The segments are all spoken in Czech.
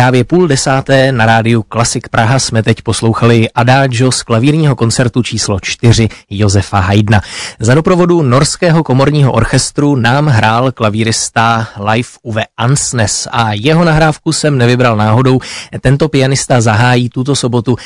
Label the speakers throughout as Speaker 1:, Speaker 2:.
Speaker 1: právě půl desáté na rádiu Klasik Praha jsme teď poslouchali Adagio z klavírního koncertu číslo 4 Josefa Haydna. Za doprovodu Norského komorního orchestru nám hrál klavírista Live Uwe Ansnes a jeho nahrávku jsem nevybral náhodou. Tento pianista zahájí tuto sobotu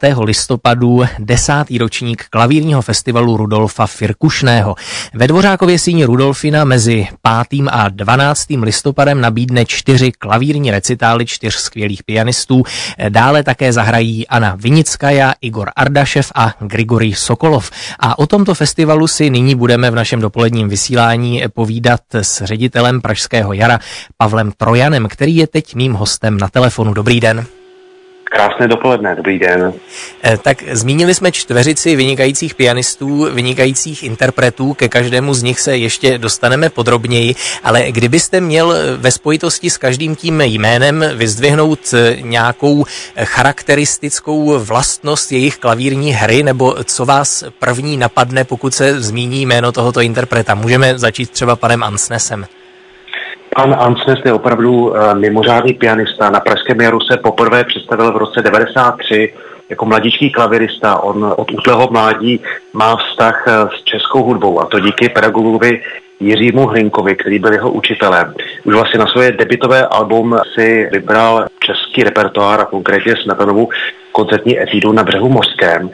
Speaker 1: 5. listopadu desátý ročník klavírního festivalu Rudolfa Firkušného. Ve Dvořákově síni Rudolfina mezi 5. a 12. listopadem nabídne čtyři klavírní recitály čtyř skvělých pianistů. Dále také zahrají Anna Vinickaja, Igor Ardašev a Grigory Sokolov. A o tomto festivalu si nyní budeme v našem dopoledním vysílání povídat s ředitelem Pražského jara Pavlem Trojanem, který je teď mým hostem na telefonu. Dobrý den.
Speaker 2: Krásné dopoledne, dobrý den.
Speaker 1: Eh, tak zmínili jsme čtveřici vynikajících pianistů, vynikajících interpretů, ke každému z nich se ještě dostaneme podrobněji, ale kdybyste měl ve spojitosti s každým tím jménem vyzdvihnout eh, nějakou charakteristickou vlastnost jejich klavírní hry, nebo co vás první napadne, pokud se zmíní jméno tohoto interpreta? Můžeme začít třeba panem Ansnesem.
Speaker 2: Pan Ansnes je opravdu uh, mimořádný pianista. Na Pražském jaru se poprvé představil v roce 93 jako mladíčký klavirista. On od útleho mládí má vztah uh, s českou hudbou a to díky pedagogovi Jiřímu Hlinkovi, který byl jeho učitelem. Už vlastně na svoje debitové album si vybral český repertoár a konkrétně Smetanovu koncertní etídu na břehu mořském.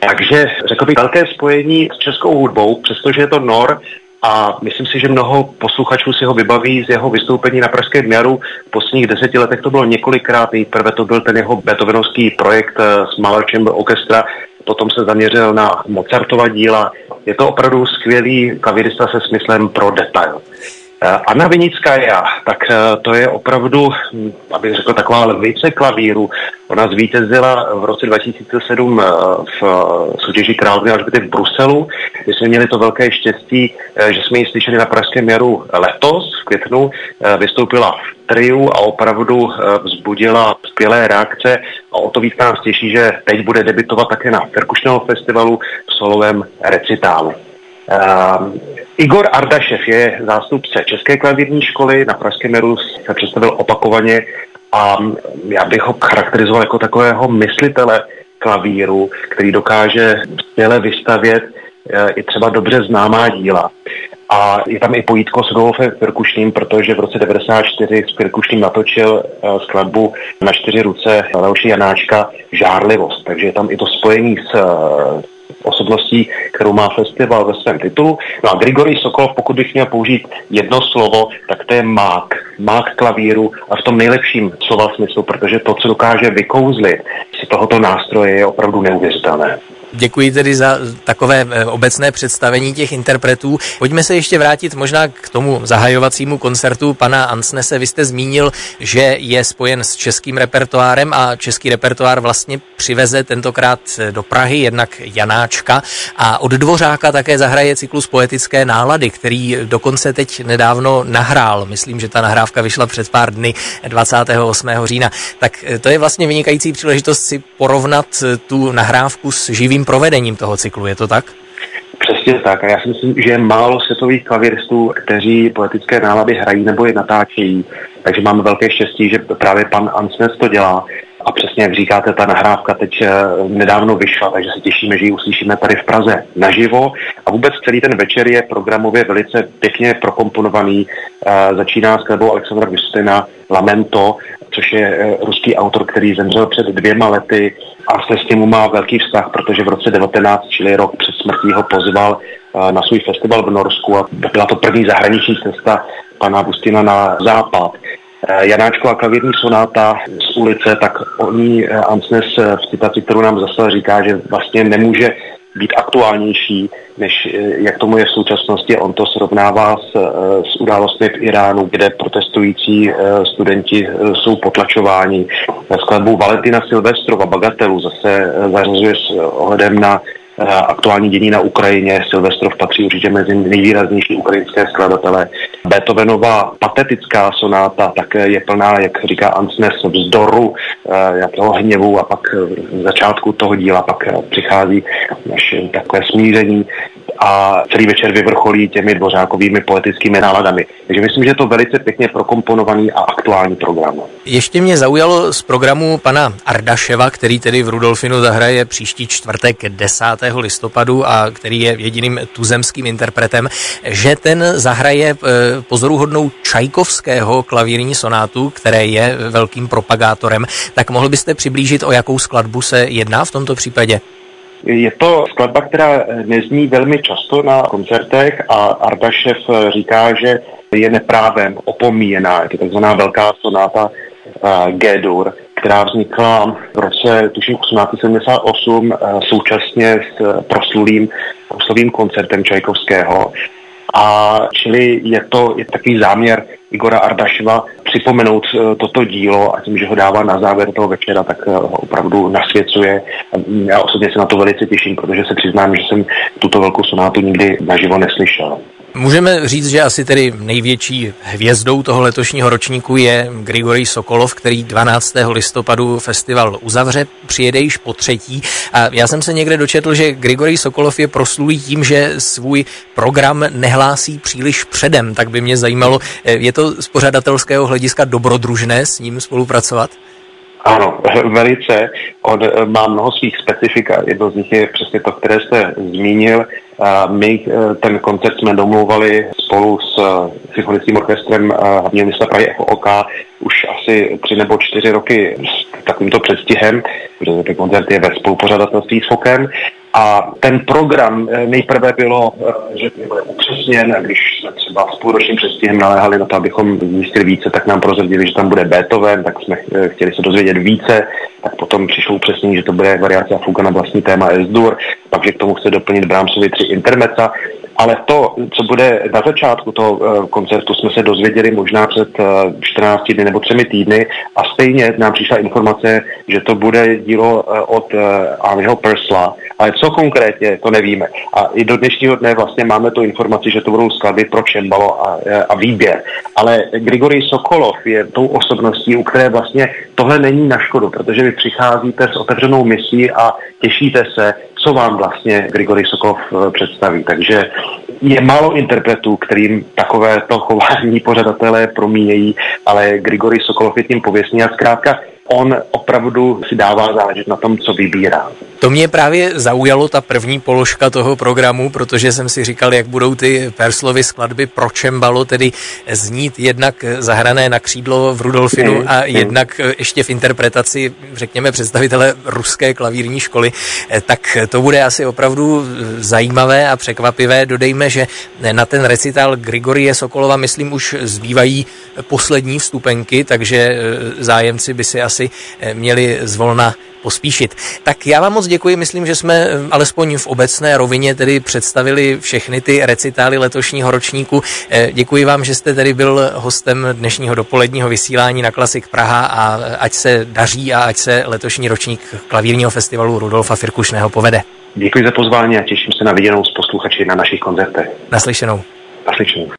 Speaker 2: Takže řekl bych velké spojení s českou hudbou, přestože je to Nor, a myslím si, že mnoho posluchačů si ho vybaví z jeho vystoupení na Pražském jaru. V posledních deseti letech to bylo několikrát. Nejprve to byl ten jeho Beethovenovský projekt eh, s Mahler Chamber Orchestra, potom se zaměřil na Mozartova díla. Je to opravdu skvělý klavirista se smyslem pro detail. Eh, Anna Vinická, tak eh, to je opravdu, hm, abych řekl, taková lvice klavíru. Ona zvítězila v roce 2007 eh, v soutěži Královny Alžběty v Bruselu. My jsme měli to velké štěstí, že jsme ji slyšeli na Pražském jaru letos v květnu. Vystoupila v triu a opravdu vzbudila skvělé reakce a o to víc nás těší, že teď bude debitovat také na Perkušného festivalu v solovém recitálu. Igor Ardašev je zástupce České klavírní školy, na Pražském meru se představil opakovaně a já bych ho charakterizoval jako takového myslitele klavíru, který dokáže skvěle vystavět eh, i třeba dobře známá díla. A je tam i pojítko s Rudolfem Perkušným, protože v roce 94 s natočil eh, skladbu na čtyři ruce Leoši Janáčka Žárlivost. Takže je tam i to spojení s osobností, kterou má festival ve svém titulu. No a Grigory Sokolov, pokud bych měl použít jedno slovo, tak to je mák. Mák klavíru a v tom nejlepším slova smyslu, protože to, co dokáže vykouzlit si tohoto nástroje, je opravdu neuvěřitelné.
Speaker 1: Děkuji tedy za takové eh, obecné představení těch interpretů. Pojďme se ještě vrátit možná k tomu zahajovacímu koncertu pana Ansnese. Vy jste zmínil, že je spojen s českým repertoárem a český repertoár vlastně přiveze tentokrát do Prahy jednak Janáčka a od Dvořáka také zahraje cyklus poetické nálady, který dokonce teď nedávno nahrál. Myslím, že ta nahrávka vyšla před pár dny 28. října. Tak eh, to je vlastně vynikající příležitost si porovnat eh, tu nahrávku s živým tím provedením toho cyklu, je to tak?
Speaker 2: Přesně tak. A já si myslím, že je málo světových klavíristů, kteří poetické nálady hrají nebo je natáčejí. Takže máme velké štěstí, že právě pan Ansnes to dělá. A přesně jak říkáte, ta nahrávka teď eh, nedávno vyšla, takže se těšíme, že ji uslyšíme tady v Praze naživo. A vůbec celý ten večer je programově velice pěkně prokomponovaný. Eh, začíná s skladbou Alexandra Gustina Lamento, což je eh, ruský autor, který zemřel před dvěma lety a se s tím má velký vztah, protože v roce 19, čili rok před smrtí, ho pozval na svůj festival v Norsku a byla to první zahraniční cesta pana Bustina na západ. Eh, Janáčková klavírní sonáta z ulice, tak ní eh, Ansnes eh, v citaci, kterou nám zase říká, že vlastně nemůže být aktuálnější, než jak tomu je v současnosti. On to srovnává s, s událostmi v Iránu, kde protestující studenti jsou potlačováni. Skladbu Valentina Silvestrova Bagatelu zase zařazuje s ohledem na Eh, aktuální dění na Ukrajině. Silvestrov patří určitě mezi nejvýraznější ukrajinské skladatele. Beethovenova patetická sonáta také je plná, jak říká Ansnes, vzdoru, eh, jakého hněvu a pak v začátku toho díla pak přichází naše takové smíření a celý večer vyvrcholí těmi dvořákovými poetickými náladami. Takže myslím, že je to velice pěkně prokomponovaný a aktuální program.
Speaker 1: Ještě mě zaujalo z programu pana Ardaševa, který tedy v Rudolfinu zahraje příští čtvrtek 10. listopadu a který je jediným tuzemským interpretem, že ten zahraje eh, pozoruhodnou Čajkovského klavírní sonátu, které je velkým propagátorem. Tak mohl byste přiblížit, o jakou skladbu se jedná v tomto případě?
Speaker 2: Je to skladba, která nezní velmi často na koncertech a Ardašev říká, že je neprávem opomíjená. Je to takzvaná velká sonáta uh, G-dur, která vznikla v roce tuším 1878 uh, současně s proslulým, proslulým koncertem Čajkovského. A čili je to je takový záměr Igora Ardaševa připomenout eh, toto dílo a tím, že ho dává na závěr toho večera, tak eh, opravdu nasvěcuje. Já osobně se na to velice těším, protože se přiznám, že jsem tuto velkou sonátu nikdy naživo neslyšel.
Speaker 1: Můžeme říct, že asi tedy největší hvězdou toho letošního ročníku je Grigorij Sokolov, který 12. listopadu festival uzavře, přijede již po třetí. A já jsem se někde dočetl, že Grigorij Sokolov je proslulý tím, že svůj program nehlásí příliš předem. Tak by mě zajímalo, je to z pořadatelského hlediska dobrodružné s ním spolupracovat?
Speaker 2: Ano, velice. On eh, má mnoho svých specifika. Jedno z nich je přesně to, které jste zmínil. My eh, ten koncert jsme domlouvali spolu s eh, symfonickým orchestrem hlavního města Prahy FOK už asi tři nebo čtyři roky s takovýmto předstihem, protože ten koncert je ve spolupořadatelství s FOKem a ten program eh, nejprve bylo, eh, že bude upřesněn, když jsme třeba s půlročním předstihem naléhali na to, abychom zjistili více, tak nám prozradili, že tam bude Beethoven, tak jsme eh, chtěli se dozvědět více, tak potom přišlo upřesnění, že to bude variace a fuga na vlastní téma S-dur, pak, že k tomu chce doplnit Brahmsovi tři intermeca, ale to, co bude na začátku toho koncertu, jsme se dozvěděli možná před 14 dny nebo třemi týdny a stejně nám přišla informace, že to bude dílo od Arneho Persla, ale co konkrétně, to nevíme. A i do dnešního dne vlastně máme tu informaci, že to budou skladby pro čembalo a, a výběr. Ale Grigorij Sokolov je tou osobností, u které vlastně tohle není na škodu, protože vy přicházíte s otevřenou misí a těšíte se, co vám vlastně Grigorij Sokolov eh, představí. Takže je málo interpretů, kterým takovéto chování pořadatelé promíjejí, ale Grigorij Sokolov je tím pověstný a zkrátka on opravdu si dává záležet na tom, co vybírá.
Speaker 1: To mě právě zaujalo ta první položka toho programu, protože jsem si říkal, jak budou ty Perslovy skladby pro čembalo tedy znít jednak zahrané na křídlo v Rudolfinu mm, a mm. jednak ještě v interpretaci, řekněme, představitele ruské klavírní školy, tak to bude asi opravdu zajímavé a překvapivé. Dodejme, že na ten recital Grigorie Sokolova, myslím, už zbývají poslední vstupenky, takže zájemci by si asi asi eh, měli zvolna pospíšit. Tak já vám moc děkuji, myslím, že jsme eh, alespoň v obecné rovině tedy představili všechny ty recitály letošního ročníku. Eh, děkuji vám, že jste tedy byl hostem dnešního dopoledního vysílání na Klasik Praha a ať se daří a ať se letošní ročník klavírního festivalu Rudolfa Firkušného povede.
Speaker 2: Děkuji za pozvání a těším se na viděnou s posluchači na našich koncertech.
Speaker 1: Naslyšenou.
Speaker 2: Naslyšenou.